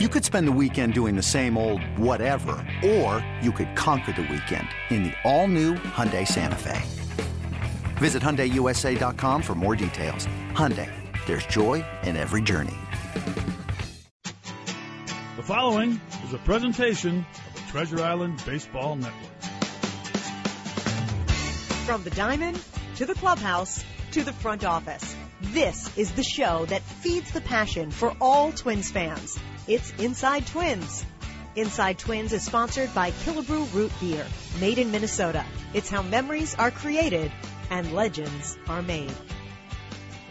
You could spend the weekend doing the same old whatever, or you could conquer the weekend in the all-new Hyundai Santa Fe. Visit HyundaiUSA.com for more details. Hyundai, there's joy in every journey. The following is a presentation of the Treasure Island Baseball Network. From the diamond to the clubhouse to the front office, this is the show that feeds the passion for all Twins fans. It's Inside Twins. Inside Twins is sponsored by Killebrew Root Beer, made in Minnesota. It's how memories are created and legends are made.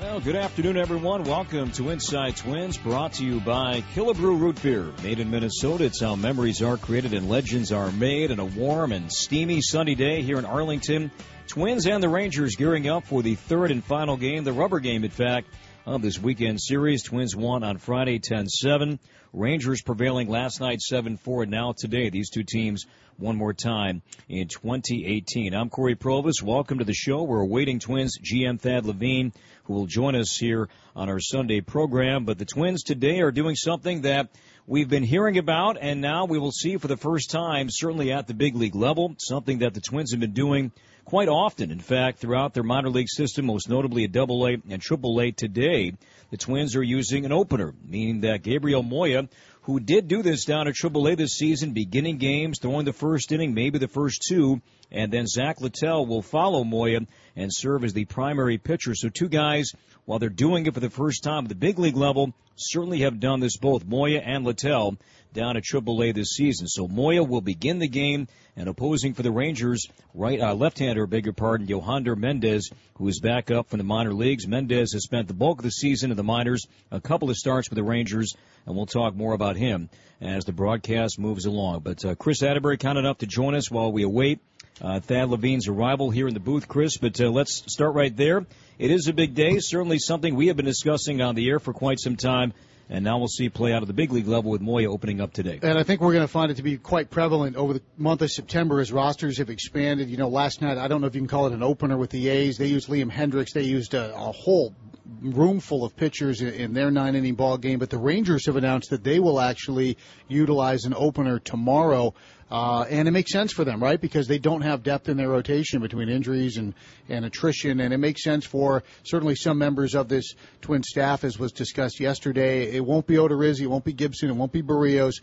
Well, good afternoon, everyone. Welcome to Inside Twins, brought to you by Killebrew Root Beer, made in Minnesota. It's how memories are created and legends are made. And a warm and steamy sunny day here in Arlington. Twins and the Rangers gearing up for the third and final game, the rubber game, in fact, of this weekend series. Twins won on Friday 10-7. Rangers prevailing last night 7-4 now today these two teams one more time in 2018. I'm Cory Provus. Welcome to the show. We're awaiting Twins GM Thad Levine who will join us here on our Sunday program. But the Twins today are doing something that we've been hearing about and now we will see for the first time, certainly at the big league level, something that the Twins have been doing quite often. In fact, throughout their minor league system, most notably at Double A and Triple A today, the Twins are using an opener, meaning that Gabriel Moya, who did do this down at Triple A this season, beginning games, throwing the first inning, maybe the first two, and then Zach Littell will follow Moya and serve as the primary pitcher. So two guys, while they're doing it for the first time at the big league level, certainly have done this both Moya and Littell down at AAA this season. So Moya will begin the game and opposing for the Rangers, right uh, left-hander, beg your pardon, Yohander Mendez, who is back up from the minor leagues. Mendez has spent the bulk of the season in the minors, a couple of starts with the Rangers, and we'll talk more about him as the broadcast moves along. But uh, Chris Atterbury kind enough to join us while we await uh, Thad Levine's arrival here in the booth, Chris. But uh, let's start right there. It is a big day, certainly something we have been discussing on the air for quite some time and now we'll see play out of the big league level with Moya opening up today. And I think we're going to find it to be quite prevalent over the month of September as rosters have expanded. You know, last night, I don't know if you can call it an opener with the A's. They used Liam Hendriks. They used a, a whole room full of pitchers in their nine inning ball game. But the Rangers have announced that they will actually utilize an opener tomorrow. Uh, and it makes sense for them, right? Because they don't have depth in their rotation between injuries and, and attrition. And it makes sense for certainly some members of this twin staff, as was discussed yesterday. It won't be Odorizzi, it won't be Gibson, it won't be Berrios.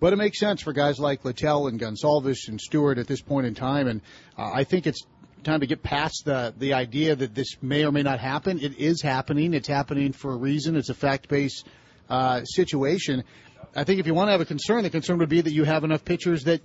But it makes sense for guys like Littell and Gonsalves and Stewart at this point in time. And uh, I think it's time to get past the the idea that this may or may not happen. It is happening. It's happening for a reason. It's a fact based uh, situation. I think if you want to have a concern, the concern would be that you have enough pitchers that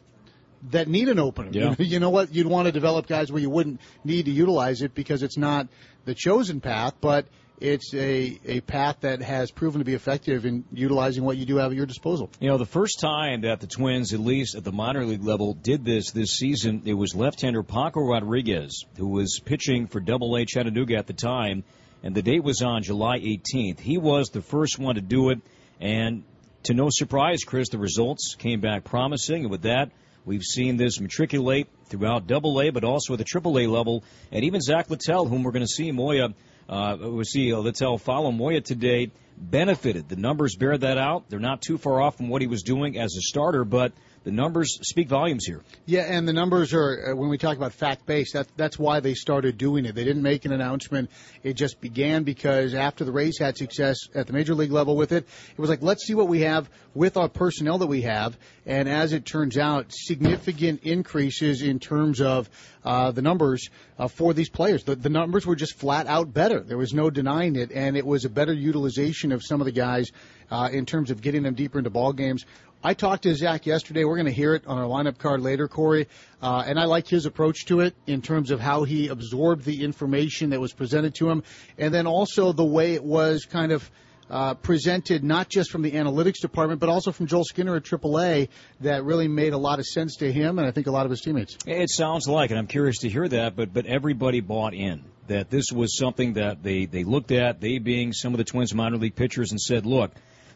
that need an opener. Yeah. You know what? You'd want to develop guys where you wouldn't need to utilize it because it's not the chosen path, but it's a, a path that has proven to be effective in utilizing what you do have at your disposal. You know, the first time that the Twins, at least at the minor league level, did this this season, it was left-hander Paco Rodriguez, who was pitching for Double A Chattanooga at the time, and the date was on July 18th. He was the first one to do it, and to no surprise, Chris, the results came back promising, and with that, We've seen this matriculate throughout Double A, but also at the Triple A level, and even Zach Littell, whom we're going to see Moya, uh, we'll see Littell follow Moya today, benefited. The numbers bear that out. They're not too far off from what he was doing as a starter, but the numbers speak volumes here. Yeah, and the numbers are uh, when we talk about fact based. That that's why they started doing it. They didn't make an announcement. It just began because after the Rays had success at the major league level with it, it was like let's see what we have with our personnel that we have. And as it turns out, significant increases in terms of uh, the numbers uh, for these players. The, the numbers were just flat out better. There was no denying it, and it was a better utilization of some of the guys uh, in terms of getting them deeper into ball games. I talked to Zach yesterday. We're going to hear it on our lineup card later, Cory. Uh, and I liked his approach to it in terms of how he absorbed the information that was presented to him, and then also the way it was kind of uh, presented, not just from the analytics department, but also from Joel Skinner at AAA, that really made a lot of sense to him, and I think a lot of his teammates. It sounds like, and I'm curious to hear that, but but everybody bought in that this was something that they they looked at, they being some of the Twins minor league pitchers, and said, look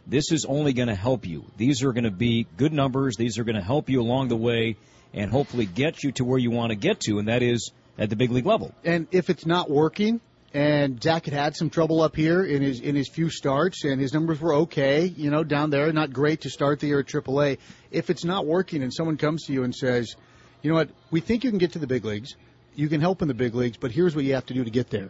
this is only going to help you. These are going to be good numbers. These are going to help you along the way and hopefully get you to where you want to get to, and that is at the big league level. And if it's not working, And Zach had had some trouble up here in his in his few starts, and his numbers were okay. You know, down there, not great to start the year at AAA. If it's not working, and someone comes to you and says, "You know what? We think you can get to the big leagues. You can help in the big leagues, but here's what you have to do to get there."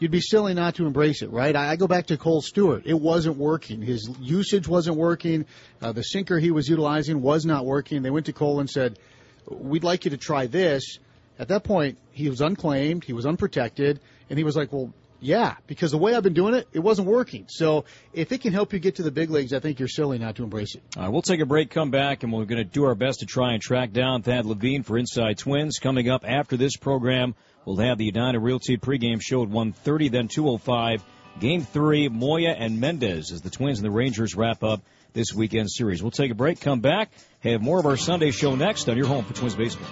You'd be silly not to embrace it, right? I, I go back to Kohl Stewart. It wasn't working. His usage wasn't working. Uh, the sinker he was utilizing was not working. They went to Cole and said, "We'd like you to try this." At that point, he was unclaimed, he was unprotected, and he was like, "Well, yeah, because the way I've been doing it, it wasn't working. So if it can help you get to the big leagues, I think you're silly not to embrace it. All right, we'll take a break, come back, and we're going to do our best to try and track down Thad Levine for Inside Twins. Coming up after this program, we'll have the Edina Realty pregame show at 1.30, then 2.05. Game three, Moya and Mendez as the Twins and the Rangers wrap up this weekend series. We'll take a break, come back, have more of our Sunday show next on your home for Twins Baseball.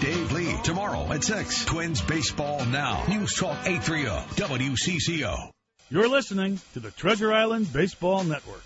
Dave Lee, tomorrow at 6. Twins Baseball Now. News Talk 830 WCCO. You're listening to the Treasure Island Baseball Network.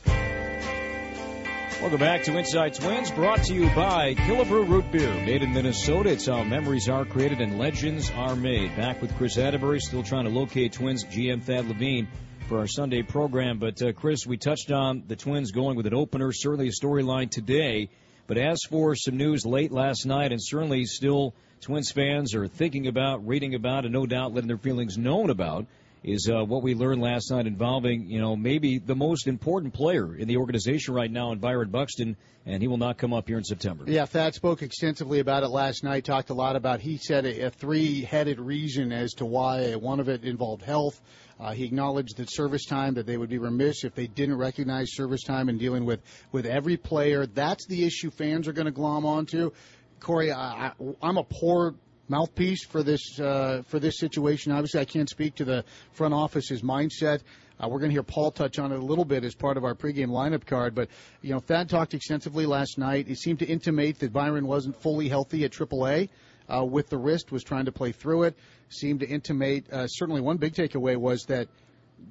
Welcome back to Inside Twins, brought to you by Killebrew Root Beer, made in Minnesota. It's how memories are created and legends are made. Back with Chris Atterbury, still trying to locate Twins GM Thad Levine for our Sunday program. But uh, Chris, we touched on the Twins going with an opener, certainly a storyline today. But as for some news late last night, and certainly still Twins fans are thinking about, reading about, and no doubt letting their feelings known about, is uh, what we learned last night involving, you know, maybe the most important player in the organization right now, in Byron Buxton, and he will not come up here in September. Yeah, Thad spoke extensively about it last night. Talked a lot about. He said a, a three-headed reason as to why. One of it involved health. Uh, he acknowledged that service time, that they would be remiss if they didn't recognize service time in dealing with, with every player. That's the issue fans are going to glom onto. Cory, I, I'm a poor mouthpiece for this uh, for this situation. Obviously, I can't speak to the front office's mindset. Uh, we're going to hear Paul touch on it a little bit as part of our pregame lineup card. But you know, Thad talked extensively last night. He seemed to intimate that Byron wasn't fully healthy at AAA. Uh, with the wrist, was trying to play through it. Seemed to intimate. Uh, certainly, one big takeaway was that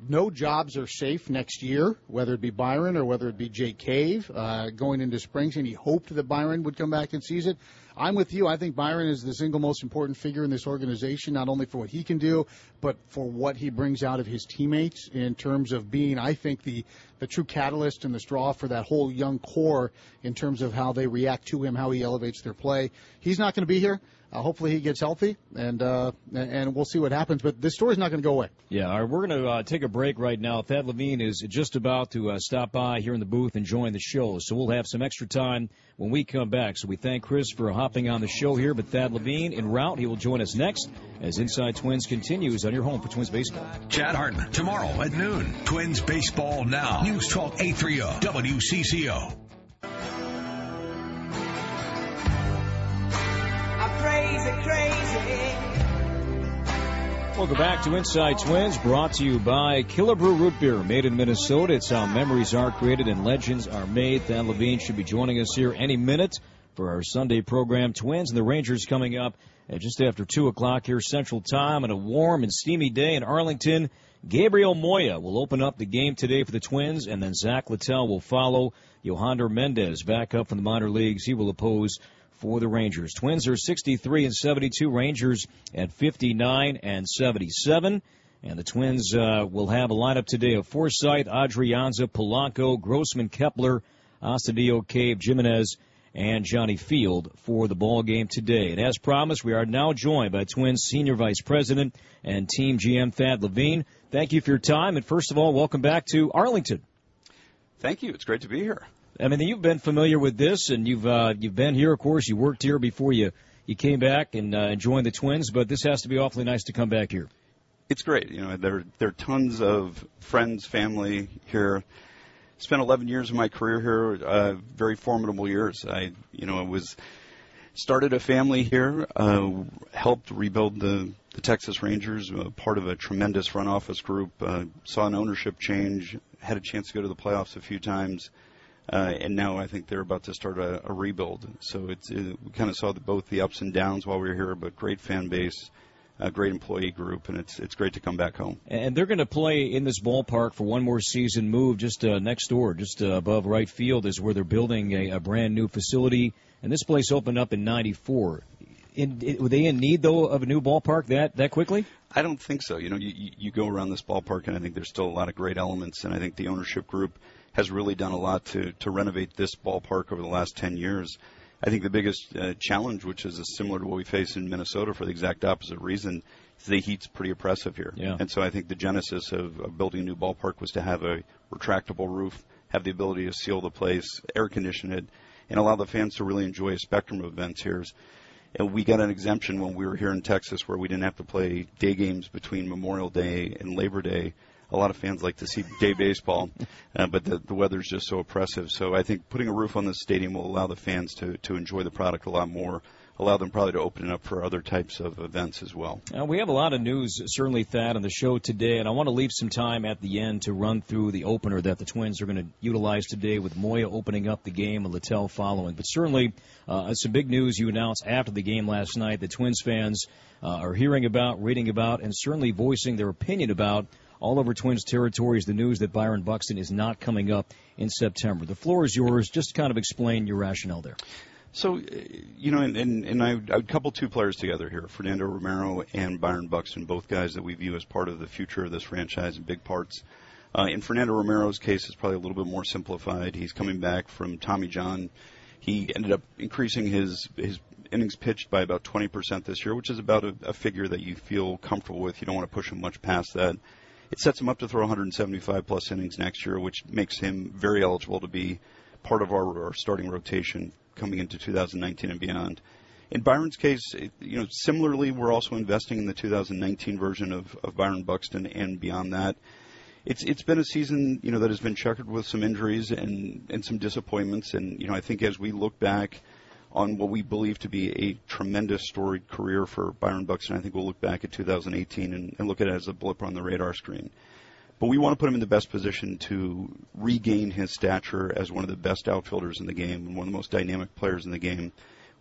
no jobs are safe next year, whether it be Byron or whether it be Jake Cave uh, going into Springs, and he hoped that Byron would come back and seize it. I'm with you. I think Byron is the single most important figure in this organization, not only for what he can do, but for what he brings out of his teammates in terms of being, I think, the the true catalyst and the straw for that whole young core in terms of how they react to him, how he elevates their play. He's not going to be here. Uh, hopefully he gets healthy, and uh, and we'll see what happens. But this story's not going to go away. Yeah, all right, we're going to uh, take a break right now. Thad Levine is just about to uh, stop by here in the booth and join the show, so we'll have some extra time when we come back. So we thank Chris for hopping on the show here. But Thad Levine en route, he will join us next as Inside Twins continues on your home for Twins baseball. Chad Hartman, tomorrow at noon. Twins Baseball Now. News Talk 830 WCCO. Welcome back to Inside Twins, brought to you by Killebrew Root Beer, made in Minnesota. It's how memories are created and legends are made. Thad Levine should be joining us here any minute for our Sunday program. Twins and the Rangers coming up at just after 2 o'clock here Central Time and a warm and steamy day in Arlington. Gabriel Moya will open up the game today for the Twins, and then Zach Littell will follow. Yohander Mendez back up from the minor leagues. He will oppose for the Rangers. Twins are 63 and 72. Rangers at 59 and 77. And the Twins uh, will have a lineup today of Forsythe, Adrianza, Polanco, Grossman, Kepler, Astudillo, Cave, Jimenez, and Johnny Field for the ball game today. And as promised, we are now joined by Twins Senior Vice President and Team GM Thad Levine. Thank you for your time, and first of all, welcome back to Arlington. Thank you. It's great to be here. I mean, you've been familiar with this, and you've uh, you've been here. Of course, you worked here before you you came back and uh, joined the Twins. But this has to be awfully nice to come back here. It's great. You know, there there are tons of friends, family here. Spent 11 years of my career here, uh, very formidable years. I, you know, I was started a family here, uh, helped rebuild the the Texas Rangers, uh, part of a tremendous front office group. Uh, saw an ownership change, had a chance to go to the playoffs a few times. And now I think they're about to start a, a rebuild. So it's it, we kind of saw the, both the ups and downs while we were here, but great fan base, a great employee group, and it's it's great to come back home. And they're going to play in this ballpark for one more season. Move just uh, next door, just uh, above right field, is where they're building a, a brand new facility. And this place opened up in '94. In, were they in need though of a new ballpark that that quickly? I don't think so. You know, you, you go around this ballpark, and I think there's still a lot of great elements, and I think the ownership group has really done a lot to to renovate this ballpark over the last 10 years. I think the biggest uh, challenge, which is similar to what we face in Minnesota for the exact opposite reason, is the heat's pretty oppressive here. Yeah. And so I think the genesis of, of building a new ballpark was to have a retractable roof, have the ability to seal the place, air condition it, and allow the fans to really enjoy a spectrum of events here. And we got an exemption when we were here in Texas where we didn't have to play day games between Memorial Day and Labor Day a lot of fans like to see day baseball, uh, but the, the weather's just so oppressive. So I think putting a roof on the stadium will allow the fans to, to enjoy the product a lot more allow them probably to open it up for other types of events as well. Uh, we have a lot of news, certainly, Thad, on the show today, and I want to leave some time at the end to run through the opener that the Twins are going to utilize today with Moya opening up the game and Littell following. But certainly, uh, some big news you announced after the game last night that Twins fans uh, are hearing about, reading about, and certainly voicing their opinion about all over Twins territory is the news that Byron Buxton is not coming up in September. The floor is yours. Just kind of explain your rationale there. So, uh, you know, and, and, and I, would couple two players together here, Fernando Romero and Byron Buxton, both guys that we view as part of the future of this franchise in big parts. Uh, in Fernando Romero's case, it's probably a little bit more simplified. He's coming back from Tommy John. He ended up increasing his his innings pitched by about 20% this year, which is about a, a figure that you feel comfortable with. You don't want to push him much past that. It sets him up to throw 175 plus innings next year, which makes him very eligible to be part of our, our starting rotation coming into 2019 and beyond. In Byron's case, you know, similarly, we're also investing in the 2019 version of, of Byron Buxton and beyond that. It's it's been a season, you know, that has been checkered with some injuries and and some disappointments. And you know, I think as we look back on what we believe to be a tremendous storied career for Byron Buxton. I think we'll look back at 2018 and, and look at it as a blip on the radar screen. But we want to put him in the best position to regain his stature as one of the best outfielders in the game and one of the most dynamic players in the game.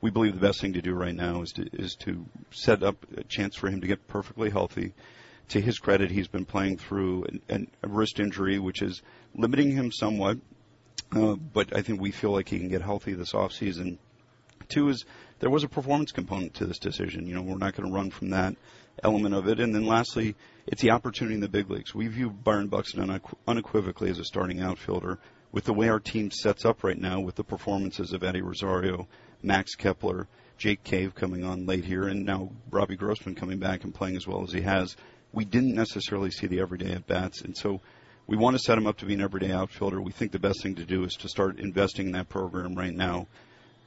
We believe the best thing to do right now is to is to set up a chance for him to get perfectly healthy. To his credit, he's been playing through an, an, a wrist injury, which is limiting him somewhat. Uh, but I think we feel like he can get healthy this off season Two is there was a performance component to this decision. You know, we're not going to run from that element of it. And then lastly, it's the opportunity in the big leagues. We view Byron Buxton unequivocally as a starting outfielder. With the way our team sets up right now, with the performances of Eddie Rosario, Max Kepler, Jake Cave coming on late here, and now Robbie Grossman coming back and playing as well as he has, we didn't necessarily see the everyday at bats. And so we want to set him up to be an everyday outfielder. We think the best thing to do is to start investing in that program right now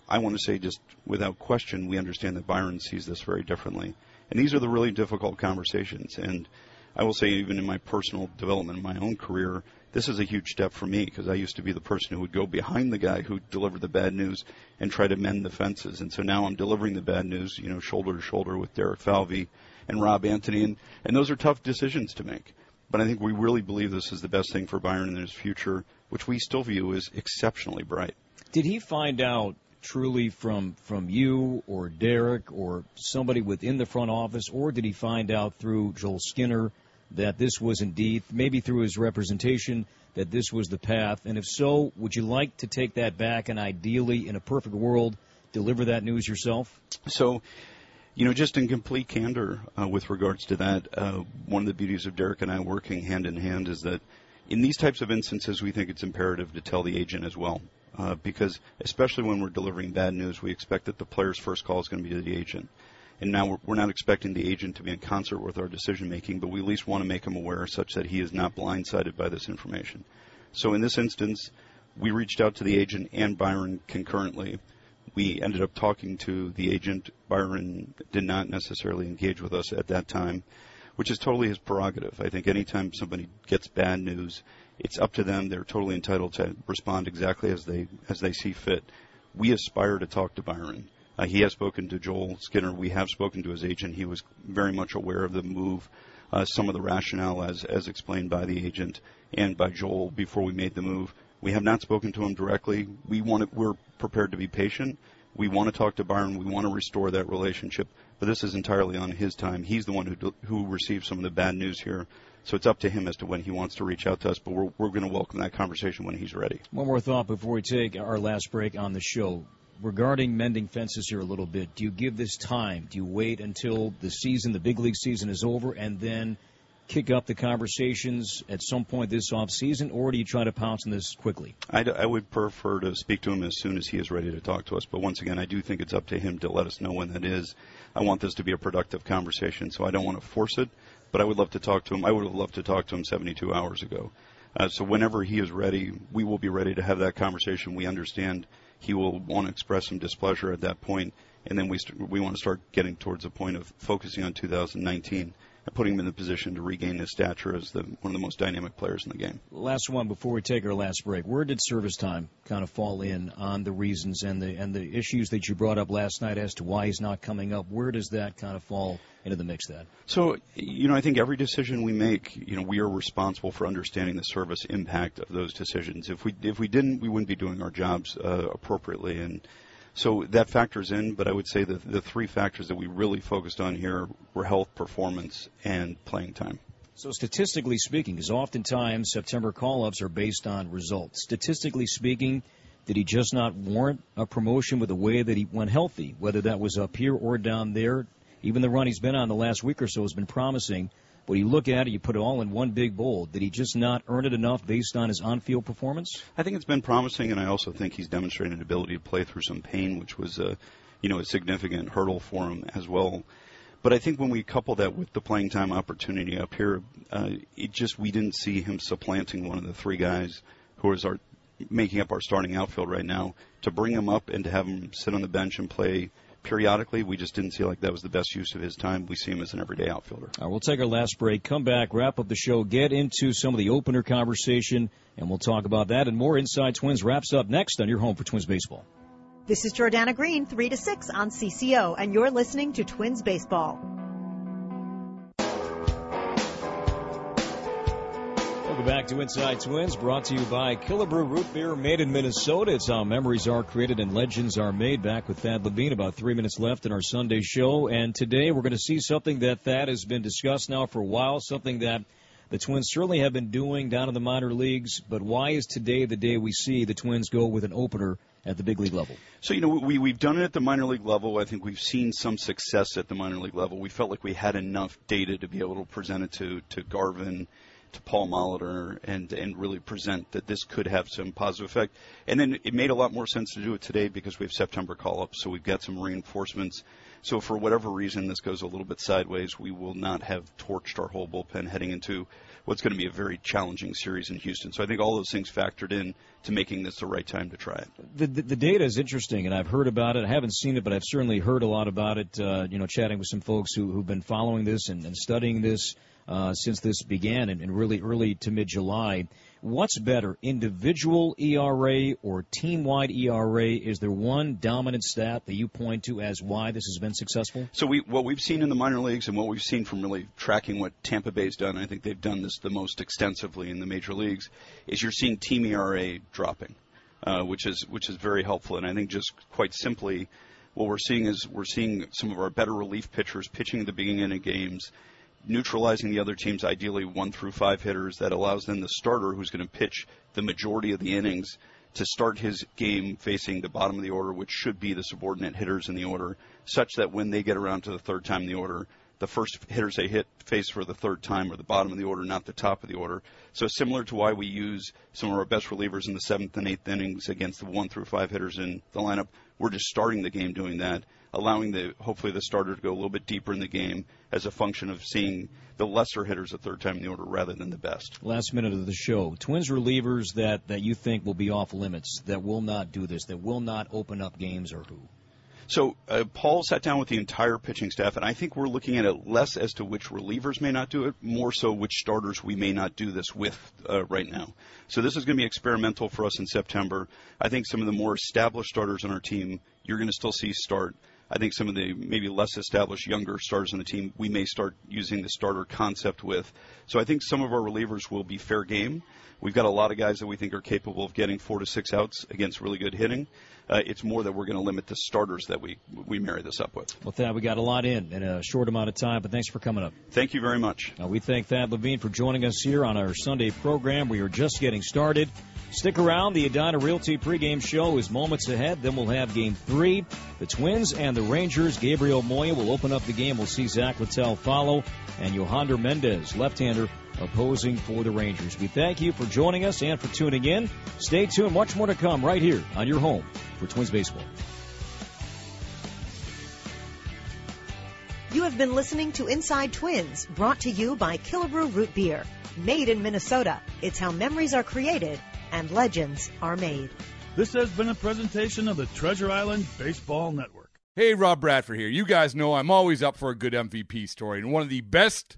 I want to say just without question, we understand that Byron sees this very differently. And these are the really difficult conversations. And I will say, even in my personal development in my own career, this is a huge step for me because I used to be the person who would go behind the guy who delivered the bad news and try to mend the fences. And so now I'm delivering the bad news, you know, shoulder to shoulder with Derek Falvey and Rob Antony. And, and those are tough decisions to make. But I think we really believe this is the best thing for Byron in his future, which we still view as exceptionally bright. Did he find out truly from from you or Derek or somebody within the front office, or did he find out through Joel Skinner that this was indeed, maybe through his representation, that this was the path? And if so, would you like to take that back and ideally, in a perfect world, deliver that news yourself? So. You know, just in complete candor uh, with regards to that, uh, one of the beauties of Derek and I working hand in hand is that in these types of instances, we think it's imperative to tell the agent as well uh, because especially when we're delivering bad news, we expect that the player's first call is going to be to the agent. And now we're, we're not expecting the agent to be in concert with our decision making, but we at least want to make him aware such that he is not blindsided by this information. So in this instance, we reached out to the agent and Byron concurrently. We ended up talking to the agent. Byron did not necessarily engage with us at that time, which is totally his prerogative. I think anytime somebody gets bad news, it's up to them. They're totally entitled to respond exactly as they as they see fit. We aspire to talk to Byron. Uh, he has spoken to Joel Skinner. We have spoken to his agent. He was very much aware of the move, uh, some of the rationale as as explained by the agent and by Joel before we made the move. We have not spoken to him directly. We want to, we're prepared to be patient. We want to talk to Byron. We want to restore that relationship, but this is entirely on his time. He's the one who who received some of the bad news here. So it's up to him as to when he wants to reach out to us, but we're, we're going to welcome that conversation when he's ready. One more thought before we take our last break on the show. Regarding mending fences here a little bit, do you give this time? Do you wait until the season, the big league season is over, and then kick up the conversations at some point this off season, or do you try to pounce on this quickly? I, I would prefer to speak to him as soon as he is ready to talk to us. But once again, I do think it's up to him to let us know when that is. I want this to be a productive conversation, so I don't want to force it but I would love to talk to him. I would have loved to talk to him 72 hours ago. Uh, so whenever he is ready, we will be ready to have that conversation. We understand he will want to express some displeasure at that point, and then we st- we want to start getting towards the point of focusing on 2019 putting him in the position to regain his stature as the, one of the most dynamic players in the game. Last one before we take our last break. Where did service time kind of fall in on the reasons and the and the issues that you brought up last night as to why he's not coming up? Where does that kind of fall into the mix then? So, you know, I think every decision we make, you know, we are responsible for understanding the service impact of those decisions. If we if we didn't, we wouldn't be doing our jobs uh, appropriately and so that factors in, but I would say that the three factors that we really focused on here were health, performance, and playing time. So statistically speaking, because oftentimes September call-ups are based on results. Statistically speaking, did he just not warrant a promotion with the way that he went healthy, whether that was up here or down there? Even the run he's been on the last week or so has been promising. When you look at it, you put it all in one big bowl. Did he just not earn it enough based on his on-field performance? I think it's been promising, and I also think he's demonstrated an ability to play through some pain, which was a, you know, a significant hurdle for him as well. But I think when we couple that with the playing time opportunity up here, uh, it just we didn't see him supplanting one of the three guys who is our making up our starting outfield right now. To bring him up and to have him sit on the bench and play periodically. We just didn't feel like that was the best use of his time. We see him as an everyday outfielder. All right, we'll take our last break, come back, wrap up the show, get into some of the opener conversation, and we'll talk about that and more. Inside Twins wraps up next on your home for Twins baseball. This is Jordana Green, 3 to 6 on CCO, and you're listening to Twins baseball. Back to Inside Twins, brought to you by Killebrew Root Beer, made in Minnesota. It's how memories are created and legends are made. Back with Thad Levine, about three minutes left in our Sunday show. And today we're going to see something that Thad has been discussed now for a while, something that the Twins certainly have been doing down in the minor leagues. But why is today the day we see the Twins go with an opener at the big league level? So, you know, we, we've done it at the minor league level. I think we've seen some success at the minor league level. We felt like we had enough data to be able to present it to, to Garvin to Paul Molitor and and really present that this could have some positive effect. And then it made a lot more sense to do it today because we have September call-ups, so we've got some reinforcements. So for whatever reason this goes a little bit sideways, we will not have torched our whole bullpen heading into what's going to be a very challenging series in Houston. So I think all those things factored in to making this the right time to try it. The, the, the data is interesting, and I've heard about it. I haven't seen it, but I've certainly heard a lot about it. Uh, you know, chatting with some folks who, who've been following this and, and studying this uh, since this began in, in really early to mid July. What's better, individual ERA or team wide ERA? Is there one dominant stat that you point to as why this has been successful? So we, what we've seen in the minor leagues and what we've seen from really tracking what Tampa Bay's done, I think they've done this the most extensively in the major leagues, is you're seeing team ERA dropping, uh, which is which is very helpful. And I think just quite simply, what we're seeing is we're seeing some of our better relief pitchers pitching at the beginning of games neutralizing the other team's ideally one through five hitters that allows then the starter who's going to pitch the majority of the innings to start his game facing the bottom of the order, which should be the subordinate hitters in the order, such that when they get around to the third time in the order, the first hitters they hit face for the third time are the bottom of the order, not the top of the order. So similar to why we use some of our best relievers in the seventh and eighth innings against the one through five hitters in the lineup, we're just starting the game doing that, allowing the hopefully the starter to go a little bit deeper in the game as a function of seeing the lesser hitters a third time in the order rather than the best. Last minute of the show. Twins relievers that, that you think will be off limits, that will not do this, that will not open up games or who? So uh, Paul sat down with the entire pitching staff, and I think we're looking at it less as to which relievers may not do it, more so which starters we may not do this with uh, right now. So this is going to be experimental for us in September. I think some of the more established starters on our team, you're going to still see start. I think some of the maybe less established younger stars on the team, we may start using the starter concept with. So I think some of our relievers will be fair game. We've got a lot of guys that we think are capable of getting four to six outs against really good hitting. Uh, it's more that we're going to limit the starters that we we marry this up with. Well, Thad, we got a lot in in a short amount of time, but thanks for coming up. Thank you very much. Uh, we thank Thad Levine for joining us here on our Sunday program. We are just getting started. Stick around. The Edina Realty pregame show is moments ahead. Then we'll have game three. The Twins and the Rangers. Gabriel Moya will open up the game. We'll see Zach Littell follow. And Yohander Mendez, left-hander, opposing for the Rangers. We thank you for joining us and for tuning in. Stay tuned. Much more to come right here on your home for Twins Baseball. You have been listening to Inside Twins, brought to you by Killebrew Root Beer. Made in Minnesota. It's how memories are created and legends are made. This has been a presentation of the Treasure Island Baseball Network. Hey, Rob Bradford here. You guys know I'm always up for a good MVP story, and one of the best